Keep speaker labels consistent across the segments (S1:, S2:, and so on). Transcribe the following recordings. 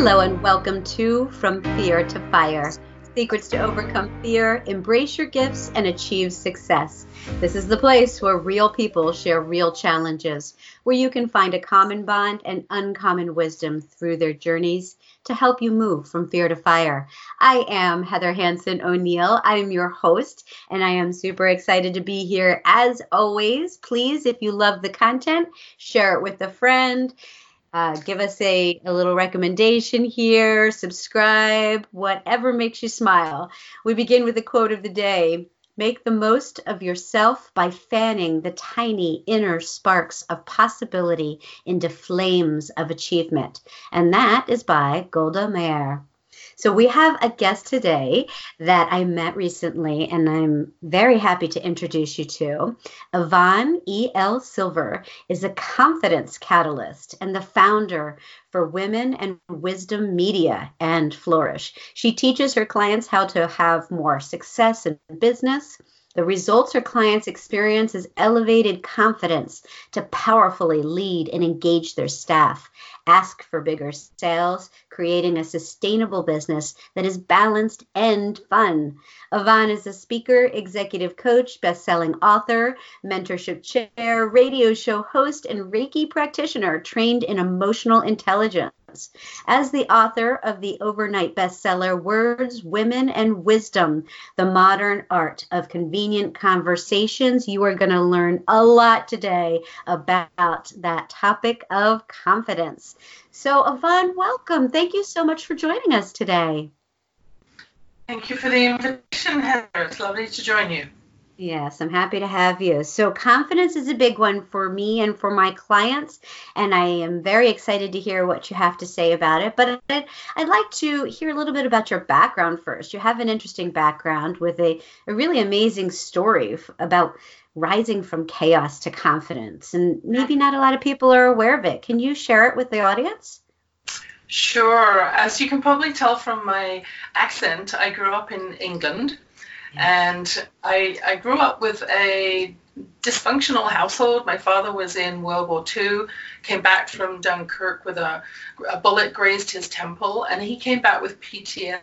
S1: Hello, and welcome to From Fear to Fire Secrets to Overcome Fear, Embrace Your Gifts, and Achieve Success. This is the place where real people share real challenges, where you can find a common bond and uncommon wisdom through their journeys to help you move from fear to fire. I am Heather Hanson O'Neill. I am your host, and I am super excited to be here as always. Please, if you love the content, share it with a friend uh, give us a, a little recommendation here, subscribe, whatever makes you smile. We begin with the quote of the day Make the most of yourself by fanning the tiny inner sparks of possibility into flames of achievement. And that is by Golda Meir. So we have a guest today that I met recently, and I'm very happy to introduce you to. Yvonne E. L. Silver is a confidence catalyst and the founder for Women and Wisdom Media and Flourish. She teaches her clients how to have more success in business the results her clients experience is elevated confidence to powerfully lead and engage their staff, ask for bigger sales, creating a sustainable business that is balanced and fun. Yvonne is a speaker, executive coach, best-selling author, mentorship chair, radio show host, and Reiki practitioner trained in emotional intelligence. As the author of the overnight bestseller Words, Women, and Wisdom The Modern Art of Confident Conversations, you are going to learn a lot today about that topic of confidence. So, Yvonne, welcome. Thank you so much for joining us today.
S2: Thank you for the invitation, Heather. It's lovely to join you.
S1: Yes, I'm happy to have you. So, confidence is a big one for me and for my clients, and I am very excited to hear what you have to say about it. But I'd, I'd like to hear a little bit about your background first. You have an interesting background with a, a really amazing story f- about rising from chaos to confidence, and maybe not a lot of people are aware of it. Can you share it with the audience?
S2: Sure. As you can probably tell from my accent, I grew up in England and I, I grew up with a dysfunctional household. My father was in World War II, came back from Dunkirk with a, a bullet grazed his temple, and he came back with PTSD.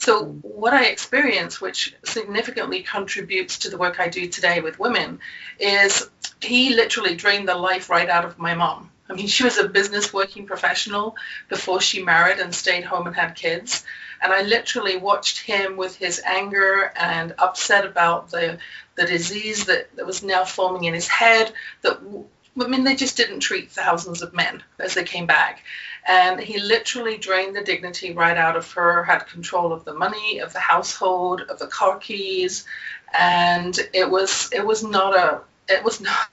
S2: So, what I experienced, which significantly contributes to the work I do today with women, is he literally drained the life right out of my mom. I mean, she was a business working professional before she married and stayed home and had kids. And I literally watched him with his anger and upset about the the disease that, that was now forming in his head. That I mean, they just didn't treat thousands of men as they came back. And he literally drained the dignity right out of her, had control of the money, of the household, of the car keys. And it was it was not a it was not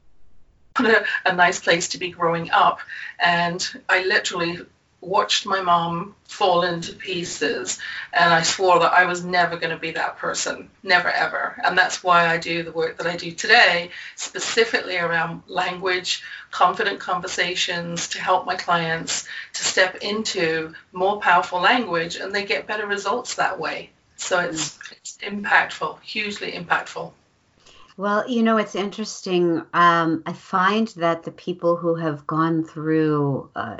S2: a, a nice place to be growing up. And I literally watched my mom fall into pieces and I swore that I was never going to be that person, never ever. And that's why I do the work that I do today, specifically around language, confident conversations to help my clients to step into more powerful language and they get better results that way. So it's, mm. it's impactful, hugely impactful.
S1: Well, you know, it's interesting. Um, I find that the people who have gone through uh,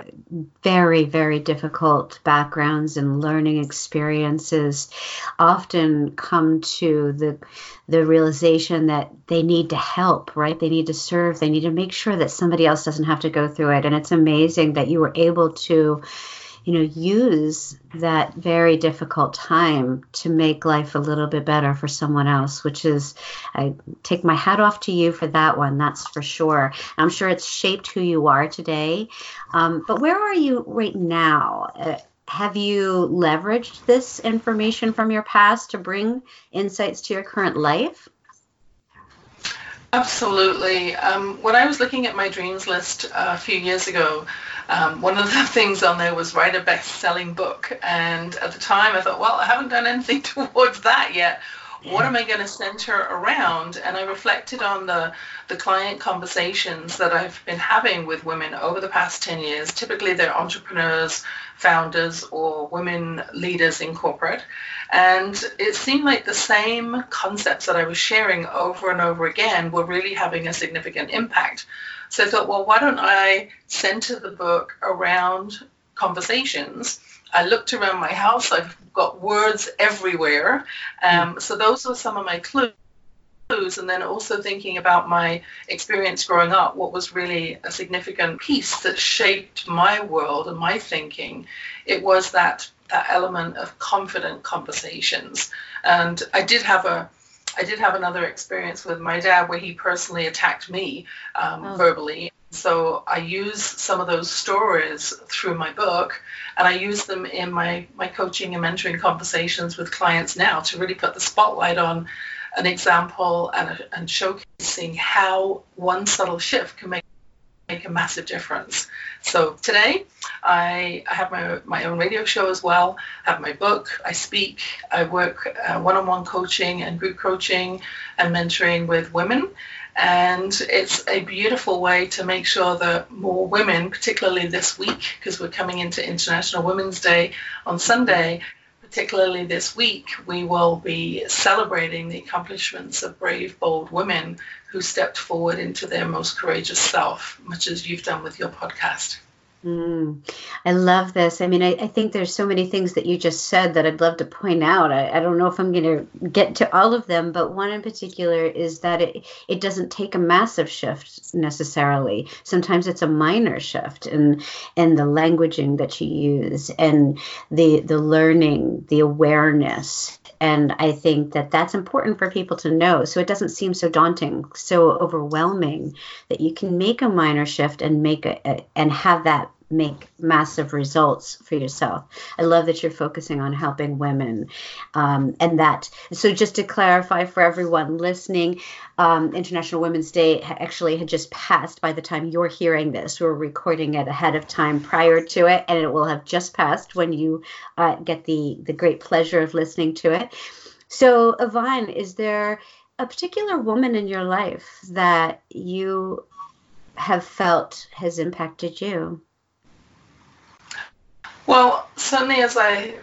S1: very, very difficult backgrounds and learning experiences often come to the the realization that they need to help, right? They need to serve. They need to make sure that somebody else doesn't have to go through it. And it's amazing that you were able to you know, use that very difficult time to make life a little bit better for someone else, which is, I take my hat off to you for that one, that's for sure. I'm sure it's shaped who you are today. Um, but where are you right now? Uh, have you leveraged this information from your past to bring insights to your current life?
S2: Absolutely. Um, when I was looking at my dreams list uh, a few years ago, um, one of the things on there was write a best-selling book. And at the time, I thought, well, I haven't done anything towards that yet. What am I going to center around? And I reflected on the, the client conversations that I've been having with women over the past 10 years. Typically, they're entrepreneurs, founders, or women leaders in corporate. And it seemed like the same concepts that I was sharing over and over again were really having a significant impact. So I thought, well, why don't I center the book around conversations. I looked around my house. I've got words everywhere. Um, so those were some of my clues. And then also thinking about my experience growing up, what was really a significant piece that shaped my world and my thinking, it was that that element of confident conversations. And I did have a I did have another experience with my dad where he personally attacked me um, oh. verbally. So I use some of those stories through my book, and I use them in my my coaching and mentoring conversations with clients now to really put the spotlight on an example and, and showcasing how one subtle shift can make make a massive difference. So today, I, I have my, my own radio show as well. I have my book. I speak. I work uh, one-on-one coaching and group coaching and mentoring with women. And it's a beautiful way to make sure that more women, particularly this week, because we're coming into International Women's Day on Sunday, particularly this week, we will be celebrating the accomplishments of brave, bold women who stepped forward into their most courageous self, much as you've done with your podcast.
S1: Mm, I love this. I mean, I, I, think there's so many things that you just said that I'd love to point out. I, I don't know if I'm going to get to all of them, but one in particular is that it, it doesn't take a massive shift necessarily. Sometimes it's a minor shift in in the languaging that you use and the the learning, the awareness, and I think that that's important for people to know. So it doesn't seem so daunting, so overwhelming that you can make a minor shift and make a, a and have that make massive results for yourself. I love that you're focusing on helping women. Um, and that, so just to clarify for everyone listening, um, International Women's Day actually had just passed by the time you're hearing this. We're recording it ahead of time prior to it, and it will have just passed when you uh, get the, the great pleasure of listening to it. So, Yvonne, is there a particular woman in your life that you have felt has impacted you?
S2: Well, certainly as I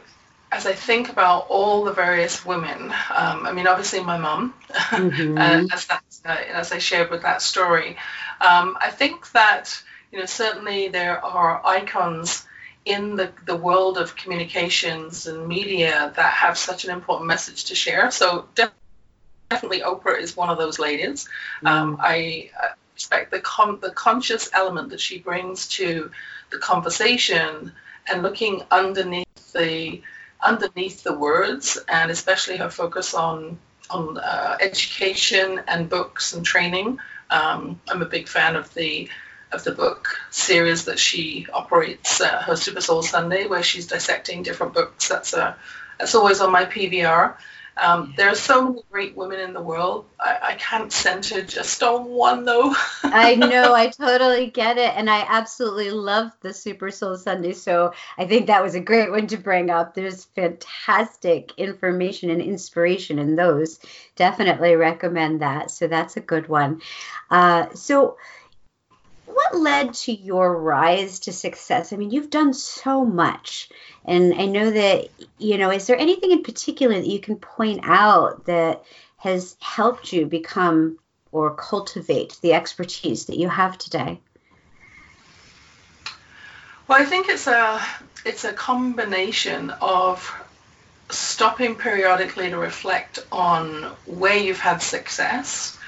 S2: as I think about all the various women, um, I mean, obviously my mum, mm-hmm. as, uh, as I shared with that story, um, I think that you know certainly there are icons in the, the world of communications and media that have such an important message to share. So definitely Oprah is one of those ladies. Mm-hmm. Um, I respect the the conscious element that she brings to the conversation and looking underneath the underneath the words, and especially her focus on on uh, education and books and training. Um, I'm a big fan of the of the book series that she operates, uh, her Super Soul Sunday, where she's dissecting different books. That's a that's always on my PVR. Um, there are so many great women in the world. I, I can't center just on one though.
S1: I know, I totally get it. And I absolutely love the Super Soul Sunday. So I think that was a great one to bring up. There's fantastic information and inspiration in those. Definitely recommend that. So that's a good one. Uh, so, what led to your rise to success? I mean, you've done so much. And I know that, you know, is there anything in particular that you can point out that has helped you become or cultivate the expertise that you have today?
S2: Well, I think it's a it's a combination of stopping periodically to reflect on where you've had success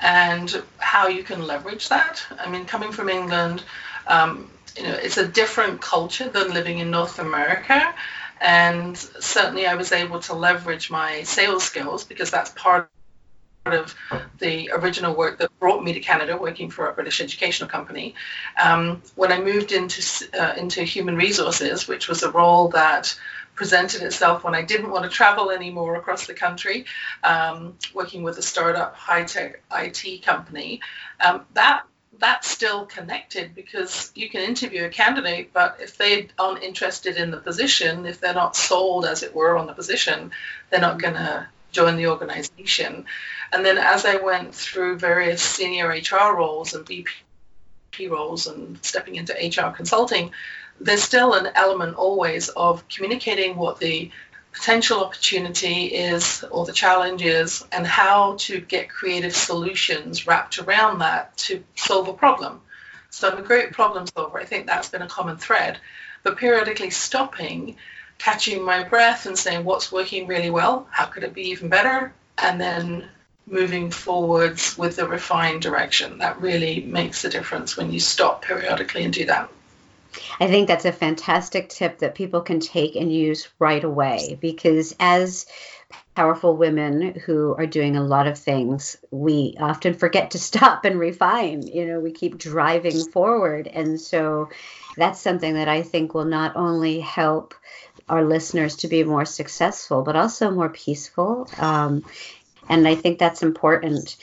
S2: and how you can leverage that. I mean, coming from England, um, you know, it's a different culture than living in North America. And certainly I was able to leverage my sales skills because that's part of the original work that brought me to Canada, working for a British educational company. Um, when I moved into uh, into human resources, which was a role that presented itself when I didn't want to travel anymore across the country, um, working with a startup high tech IT company, um, that that's still connected because you can interview a candidate, but if they aren't interested in the position, if they're not sold, as it were, on the position, they're not going to join the organization. And then as I went through various senior HR roles and VP roles and stepping into HR consulting, there's still an element always of communicating what the potential opportunity is or the challenge is and how to get creative solutions wrapped around that to solve a problem. So I'm a great problem solver. I think that's been a common thread. but periodically stopping, catching my breath and saying what's working really well, how could it be even better, and then moving forwards with the refined direction. That really makes a difference when you stop periodically and do that.
S1: I think that's a fantastic tip that people can take and use right away because as powerful women who are doing a lot of things, we often forget to stop and refine. You know, we keep driving forward. And so that's something that I think will not only help our listeners to be more successful, but also more peaceful. Um, and I think that's important.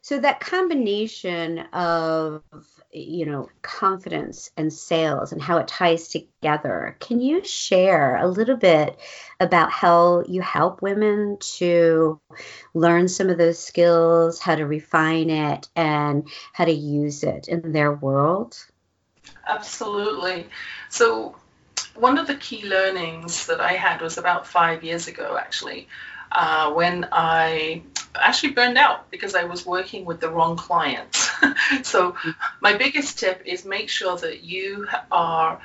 S1: So that combination of you know confidence and sales and how it ties together. Can you share a little bit about how you help women to learn some of those skills how to refine it and how to use it in their world?
S2: Absolutely. So one of the key learnings that i had was about five years ago actually uh, when I actually burned out because I was working with the wrong clients. so my biggest tip is make sure that you are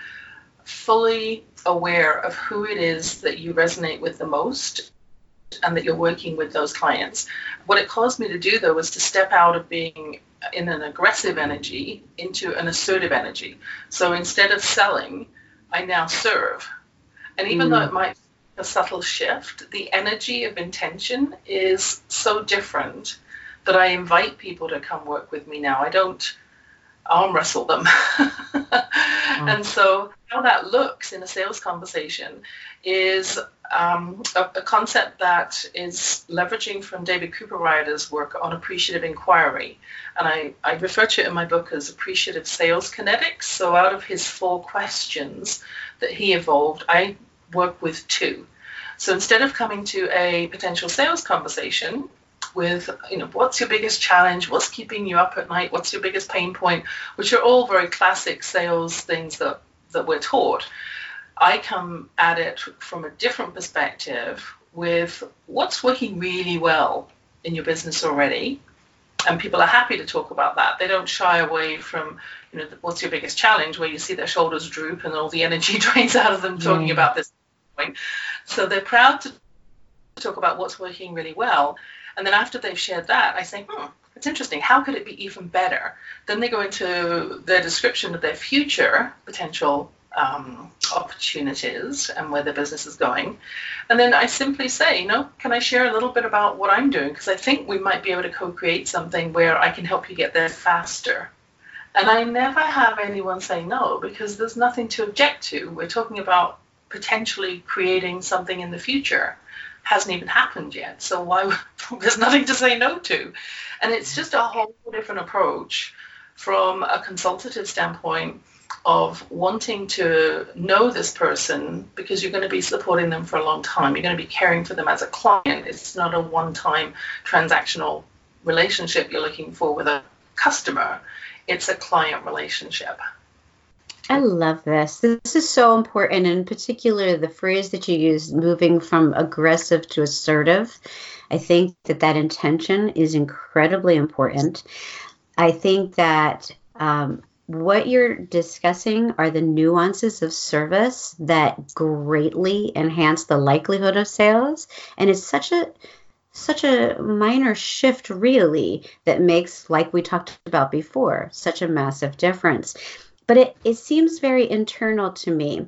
S2: fully aware of who it is that you resonate with the most and that you're working with those clients. What it caused me to do though was to step out of being in an aggressive energy into an assertive energy. So instead of selling, I now serve. And even mm. though it might a subtle shift, the energy of intention is so different that I invite people to come work with me now. I don't arm wrestle them. mm. And so, how that looks in a sales conversation is um, a, a, concept that is leveraging from David Cooperrider's work on appreciative inquiry. And I, I refer to it in my book as appreciative sales kinetics. So, out of his four questions that he evolved, I work with two. So instead of coming to a potential sales conversation with, you know, what's your biggest challenge? What's keeping you up at night? What's your biggest pain point? Which are all very classic sales things that, that we're taught. I come at it from a different perspective with what's working really well in your business already and people are happy to talk about that. They don't shy away from, you know, what's your biggest challenge, where you see their shoulders droop and all the energy drains out of them talking mm. about this point. So they're proud to talk about what's working really well. And then after they've shared that, I say, hmm, it's interesting. How could it be even better? Then they go into their description of their future potential um, opportunities and where their business is going. And then I simply say, you know, can I share a little bit about what I'm doing? Because I think we might be able to co create something where I can help you get there faster. And I never have anyone say no because there's nothing to object to. We're talking about potentially creating something in the future hasn't even happened yet. So why there's nothing to say no to. And it's just a whole different approach from a consultative standpoint of wanting to know this person because you're going to be supporting them for a long time. You're going to be caring for them as a client. It's not a one-time transactional relationship you're looking for with a customer. It's a client relationship.
S1: I love this. This is so important, in particular, the phrase that you use, moving from aggressive to assertive. I think that that intention is incredibly important. I think that um, what you're discussing are the nuances of service that greatly enhance the likelihood of sales, and it's such a such a minor shift, really, that makes, like we talked about before, such a massive difference but it, it seems very internal to me.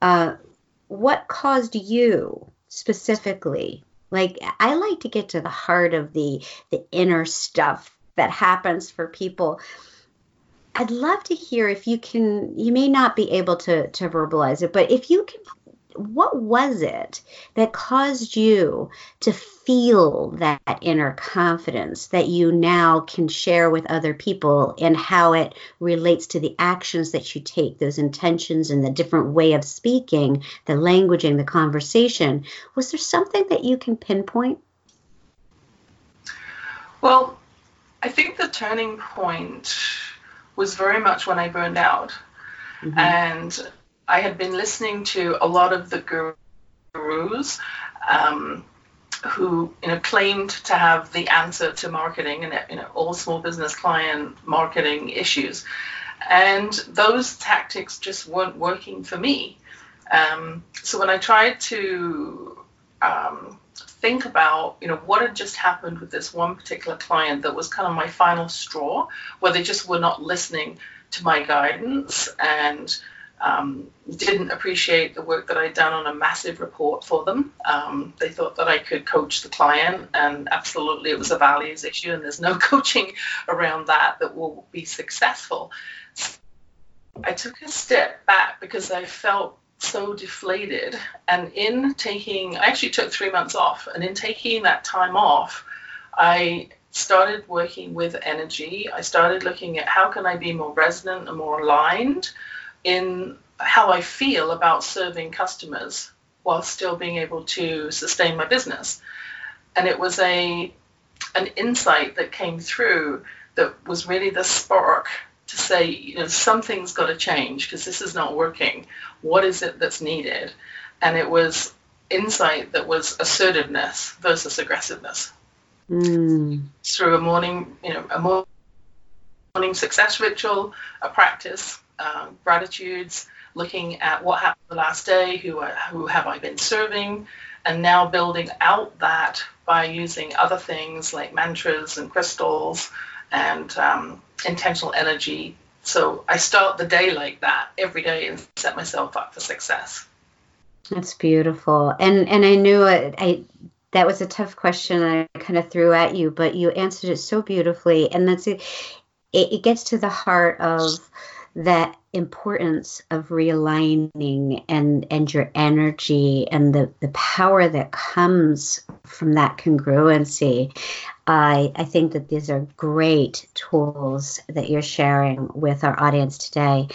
S1: Uh, what caused you specifically? Like I like to get to the heart of the the inner stuff that happens for people. I'd love to hear if you can you may not be able to to verbalize it, but if you can what was it that caused you to feel that inner confidence that you now can share with other people and how it relates to the actions that you take, those intentions and the different way of speaking, the languaging, the conversation? Was there something that you can pinpoint?
S2: Well, I think the turning point was very much when I burned out. Mm-hmm. And I had been listening to a lot of the gurus um, who you know claimed to have the answer to marketing and you know all small business client marketing issues. And those tactics just weren't working for me. Um, so when I tried to um, think about, you know, what had just happened with this one particular client that was kind of my final straw, where they just were not listening to my guidance and um, didn't appreciate the work that I'd done on a massive report for them. Um, they thought that I could coach the client, and absolutely it was a values issue, and there's no coaching around that that will be successful. I took a step back because I felt so deflated. And in taking, I actually took three months off, and in taking that time off, I started working with energy. I started looking at how can I be more resonant and more aligned in how I feel about serving customers while still being able to sustain my business. And it was a an insight that came through that was really the spark to say, you know, something's got to change because this is not working. What is it that's needed? And it was insight that was assertiveness versus aggressiveness. Mm. Through a morning, you know, a morning success ritual, a practice, um, gratitudes, looking at what happened the last day, who, who have I been serving, and now building out that by using other things like mantras and crystals and um, intentional energy. So I start the day like that every day and set myself up for success.
S1: That's beautiful. And and I knew it, I that was a tough question I kind of threw at you, but you answered it so beautifully. And that's it. It, it gets to the heart of that importance of realigning and and your energy and the the power that comes from that congruency I, I think that these are great tools that you're sharing with our audience today.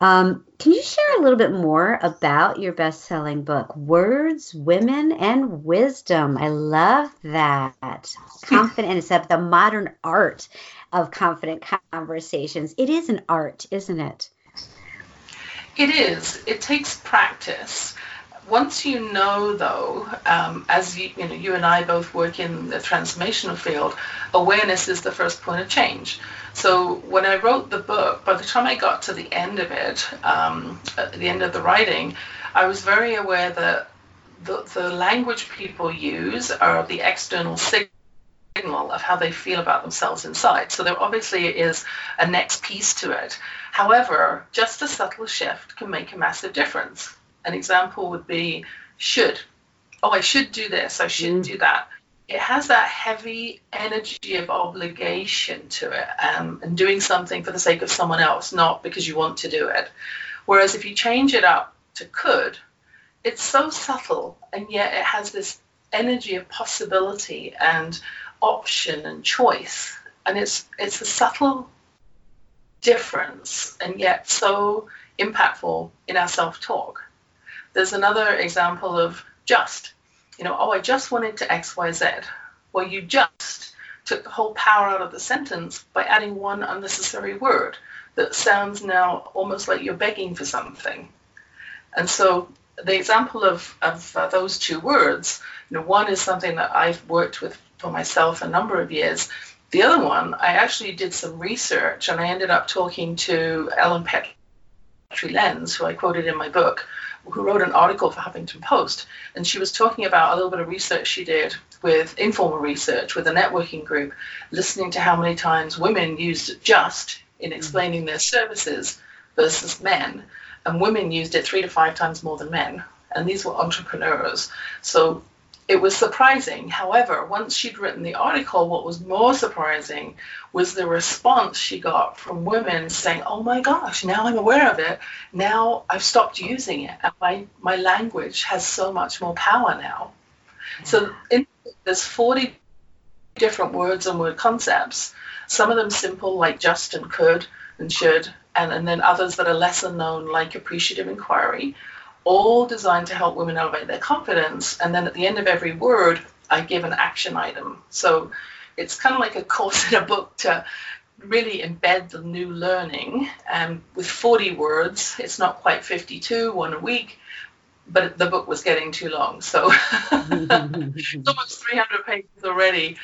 S1: Um, can you share a little bit more about your best selling book, Words, Women, and Wisdom? I love that. Confident, it's the modern art of confident conversations. It is an art, isn't it?
S2: It is. It takes practice once you know, though, um, as you, you know, you and I both work in the transformational field, awareness is the first point of change. So when I wrote the book, by the time I got to the end of it, um, at the end of the writing, I was very aware that the, the language people use are the external signal of how they feel about themselves inside. So there obviously is a next piece to it. However, just a subtle shift can make a massive difference. An example would be should. Oh, I should do this. I should mm. do that. It has that heavy energy of obligation to it um, and doing something for the sake of someone else, not because you want to do it. Whereas if you change it up to could, it's so subtle and yet it has this energy of possibility and option and choice. And it's it's a subtle difference and yet so impactful in our self-talk. There's another example of just. You know, oh, I just wanted to X, Y, Z. Well, you just took the whole power out of the sentence by adding one unnecessary word that sounds now almost like you're begging for something. And so the example of, of uh, those two words, you know, one is something that I've worked with for myself a number of years. The other one, I actually did some research and I ended up talking to Ellen Petry Leanse, who I quoted in my book, who wrote an article for Huffington Post, and she was talking about a little bit of research she did with informal research with a networking group, listening to how many times women used just in mm-hmm. explaining their services versus men, and women used it three to five times more than men. And these were entrepreneurs. So it was surprising. However, once she'd written the article, what was more surprising was the response she got from women saying, Oh my gosh, now I'm aware of it. Now I've stopped using it. And my, my language has so much more power now. So in, there's 40 different words and word concepts, some of them simple like just and could and should, and, and then others that are lesser known like appreciative inquiry all designed to help women elevate their confidence. And then at the end of every word, I give an action item. So it's kind of like a course in a book to really embed the new learning. And with 40 words, it's not quite 52, one a week, but the book was getting too long. So it's almost 300 pages already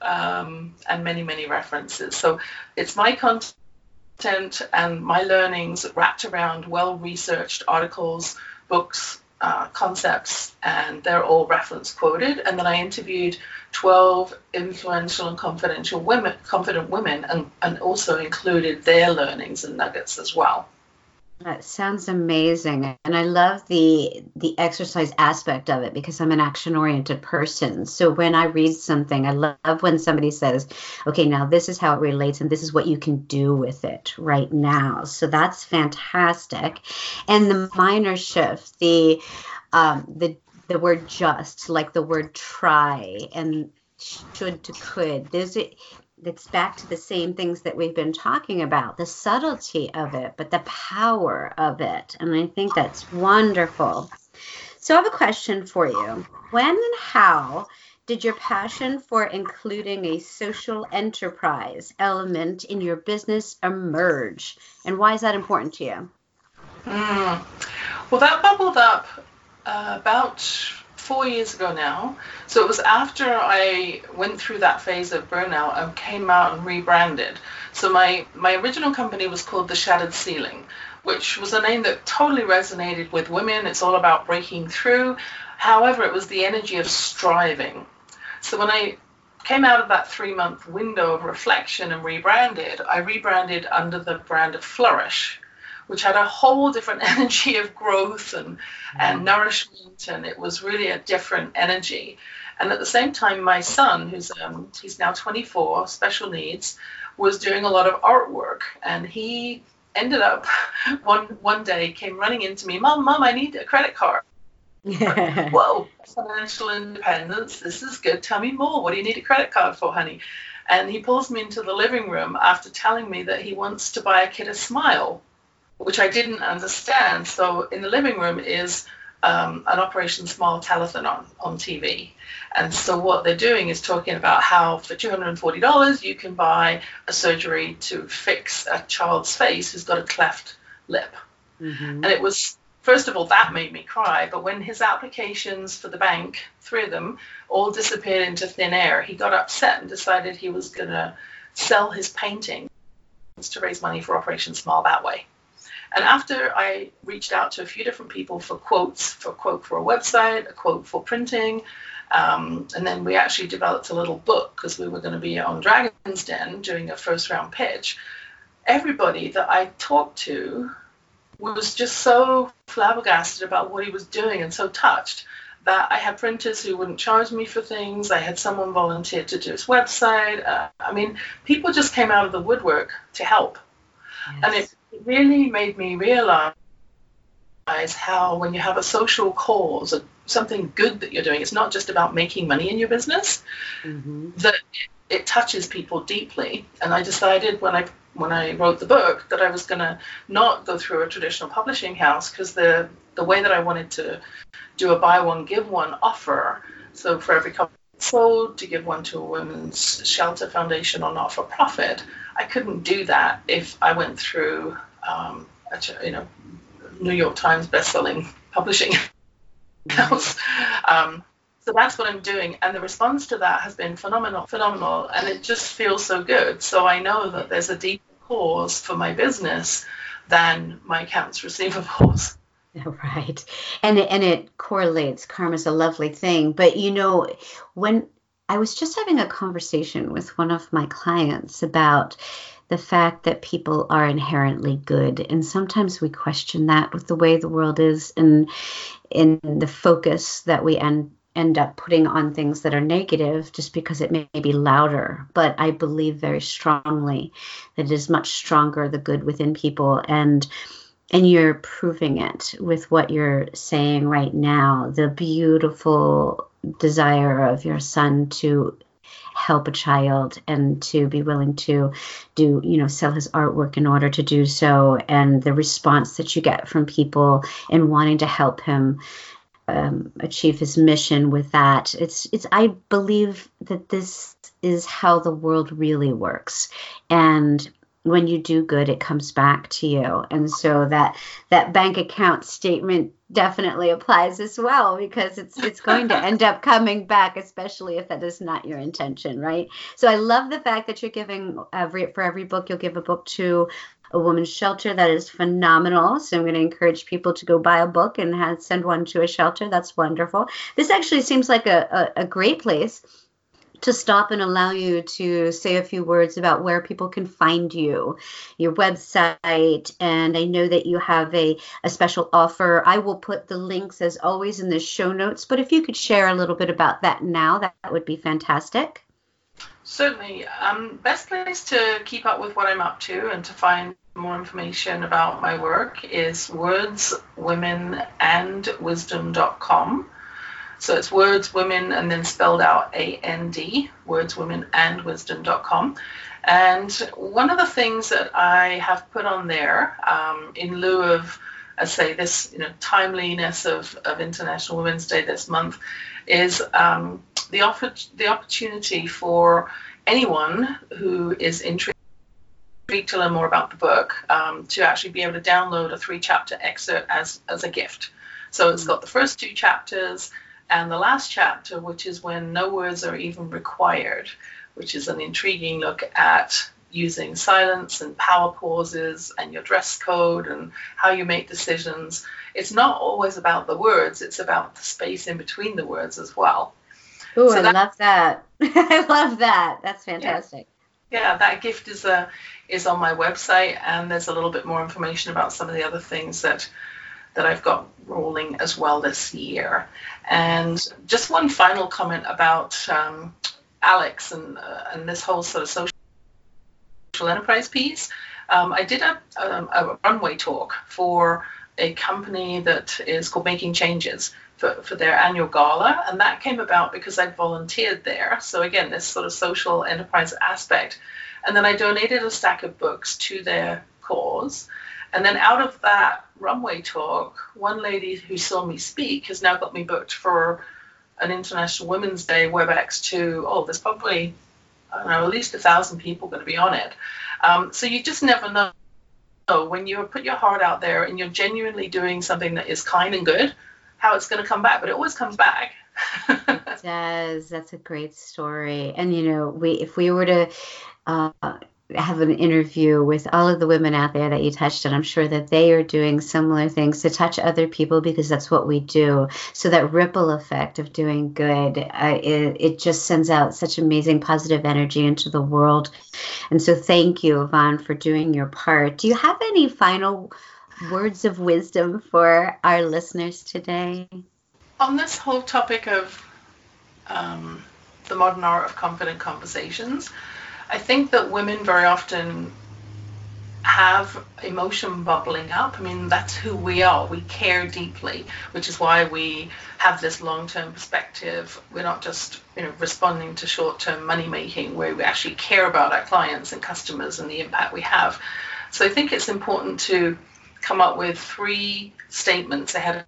S2: um, and many, many references. So it's my content and my learnings wrapped around well-researched articles, books, uh, concepts, and they're all reference quoted. And then I interviewed 12 influential and confidential women, confident women, and, and also included their learnings and nuggets as well.
S1: That sounds amazing. And I love the the exercise aspect of it because I'm an action oriented person. So when I read something, I love when somebody says, "Okay, now this is how it relates and this is what you can do with it right now." So that's fantastic. And the minor shift, the um the the word just like the word try and should to could there's it's back to the same things that we've been talking about the subtlety of it but the power of it. And i think that's wonderful. So i have a question for you. When and how did your passion for including a social enterprise element in your business emerge? And why is that important to you?
S2: Mm. well that bubbled up uh, about four years ago now. So it was after I went through that phase of burnout and came out and rebranded. So my, my original company was called The Shattered Ceiling, which was a name that totally resonated with women. It's all about breaking through. However, it was the energy of striving. So when I came out of that three month window of reflection and rebranded, I rebranded under the brand of Flourish which had a whole different energy of growth and, and mm. nourishment, and it was really a different energy. And at the same time, my son, who's um, he's now 24, special needs, was doing a lot of artwork, and he ended up one one day came running into me, Mom, Mom, I need a credit card. Whoa, financial independence. This is good. Tell me more. What do you need a credit card for, honey? And he pulls me into the living room after telling me that he wants to buy a kid a smile which I didn't understand. So in the living room is um, an Operation Smile Telethon on, on TV. And so what they're doing is talking about how for $240 you can buy a surgery to fix a child's face who's got a cleft lip. Mm-hmm. And it was, first of all, that made me cry. But when his applications for the bank, three of them, all disappeared into thin air, he got upset and decided he was going to sell his paintings to raise money for Operation Smile that way. And after I reached out to a few different people for quotes, for a quote for a website, a quote for printing, um, and then we actually developed a little book because we were going to be on Dragon's Den doing a first round pitch. Everybody that I talked to was just so flabbergasted about what he was doing and so touched that I had printers who wouldn't charge me for things. I had someone volunteer to do his website. Uh, I mean, people just came out of the woodwork to help. Yes. And it it really made me realize how when you have a social cause, or something good that you're doing, it's not just about making money in your business, mm-hmm. that it touches people deeply. And I decided when I when I wrote the book that I was going to not go through a traditional publishing house because the the way that I wanted to do a buy one give one offer, so for every copy sold to give one to a women's shelter foundation or not for profit, I couldn't do that if I went through, um, a, you know, New York Times best-selling publishing house. Um, so that's what I'm doing, and the response to that has been phenomenal, phenomenal, and it just feels so good. So I know that there's a deeper cause for my business than my accounts receivables.
S1: Right. And it, and it correlates. Karma's a lovely thing. But you know, when I was just having a conversation with one of my clients about the fact that people are inherently good and sometimes we question that with the way the world is and in the focus that we end end up putting on things that are negative just because it may be louder. But i believe very strongly that it is much stronger the good within people and and you're proving it with what you're saying right now. The beautiful desire of your son to help a child and to be willing to do you know sell his artwork in order to do so. And the response that you get from people and wanting to help him um, achieve his mission with that it's it's i believe that this is how the world really works. And when you do good it comes back to you and so that that bank account statement definitely applies as well because it's it's going to end up coming back especially if that is not your intention right so i love the fact that you're giving uh, every for every book you'll give a book to a woman's shelter that is phenomenal. So I'm going to encourage people to go buy a book and have, send one to a shelter. That's wonderful. This actually seems like a, a, a great place to stop and allow you to say a few words about where people can find you, your website, and I know that you have a, a special offer. I will put the links as always in the show notes, but if you could share a little bit about that now, that, that would be fantastic.
S2: Certainly. Um, best place to keep up with what I'm up to and to find more information about my work is wordswomenandwisdom.com. So it's words, women, and then spelled out A N D, words, women, and wisdom.com. And one of the things that I have put on there um, in lieu of, I say, this you know timeliness of, of International Women's Day this month is um, the, offer, the opportunity for anyone who is intrigued to learn more about the book um, to actually be able to download a three chapter excerpt as, as a gift. So it's got the first two chapters and the last chapter, which is when no words are even required, which is an intriguing look at using silence and power pauses and your dress code and how you make decisions. It's not always about the words, it's about the space in between the words as well.
S1: Oh, so I love that. I love that. That's fantastic.
S2: Yeah. yeah, that gift is a uh, is on my website and there's a little bit more information about some of the other things that that I've got rolling as well this year. And just one final comment about um, Alex and, uh, and this whole sort of social enterprise piece. Um, I did a, a, a, runway talk for a company that is called Making Changes for, for their annual gala, and that came about because I volunteered there. So again, this sort of social enterprise aspect. And then I donated a stack of books to their cause. And then out of that runway talk, one lady who saw me speak has now got me booked for an International Women's Day WebEx to, oh, there's probably, I don't know, at least a thousand people going to be on it. Um, so you just never know when you put your heart out there and you're genuinely doing something that is kind and good, how it's going to come back. But it always comes back.
S1: it does. That's a great story. And you know, we if we were to uh, have an interview with all of the women out there that you touched and I'm sure that they are doing similar things to touch other people because that's what we do. So that ripple effect of doing good, uh, it, it just sends out such amazing positive energy into the world. And so thank you, Yvonne, for doing your part. Do you have any final words of wisdom for our listeners today?
S2: On this whole topic of um, the modern art of confident conversations, I think that women very often have emotion bubbling up. I mean, that's who we are. We care deeply, which is why we have this long-term perspective. We're not just, you know, responding to short-term money making, where we actually care about our clients and customers and the impact we have. So I think it's important to come up with three statements ahead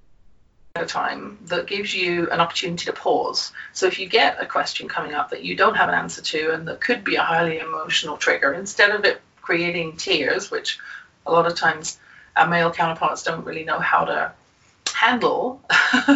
S2: at a time that gives you an opportunity to pause. So if you get a question coming up that you don't have an answer to and that could be a highly emotional trigger, instead of it creating tears, which a lot of times our male counterparts don't really know how to handle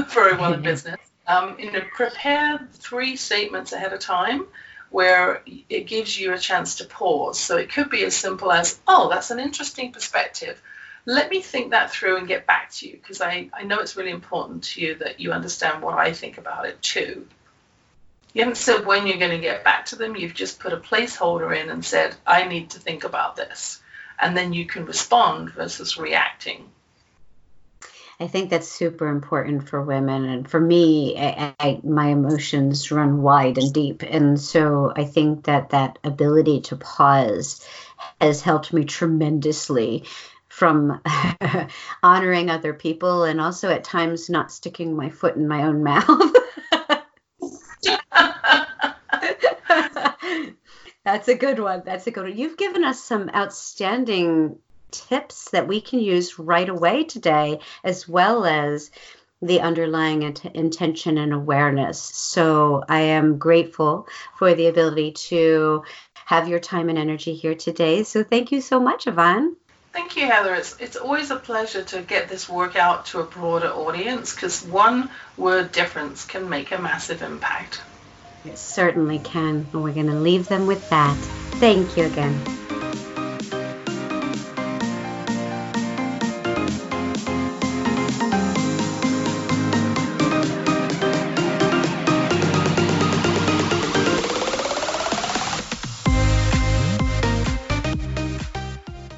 S2: very well in business, um, you know, prepare three statements ahead of time where it gives you a chance to pause. So it could be as simple as, oh, that's an interesting perspective let me think that through and get back to you because I, I know it's really important to you that you understand what I think about it too. You haven't said when you're going to get back to them, you've just put a placeholder in and said, I need to think about this. And then you can respond versus reacting.
S1: I think that's super important for women, and for me, I, I, my emotions run wide and deep, and so I think that that ability to pause has helped me tremendously from honoring other people and also at times not sticking my foot in my own mouth. That's a good one. That's a good one. You've given us some outstanding tips that we can use right away today, as well as the underlying int- intention and awareness. So I am grateful for the ability to have your time and energy here today. So thank you so much, Yvonne.
S2: Thank you, Heather. It's, it's always a pleasure to get this work out to a broader audience because one word difference can make a massive impact.
S1: It certainly can. And we're going to leave them with that. Thank you again.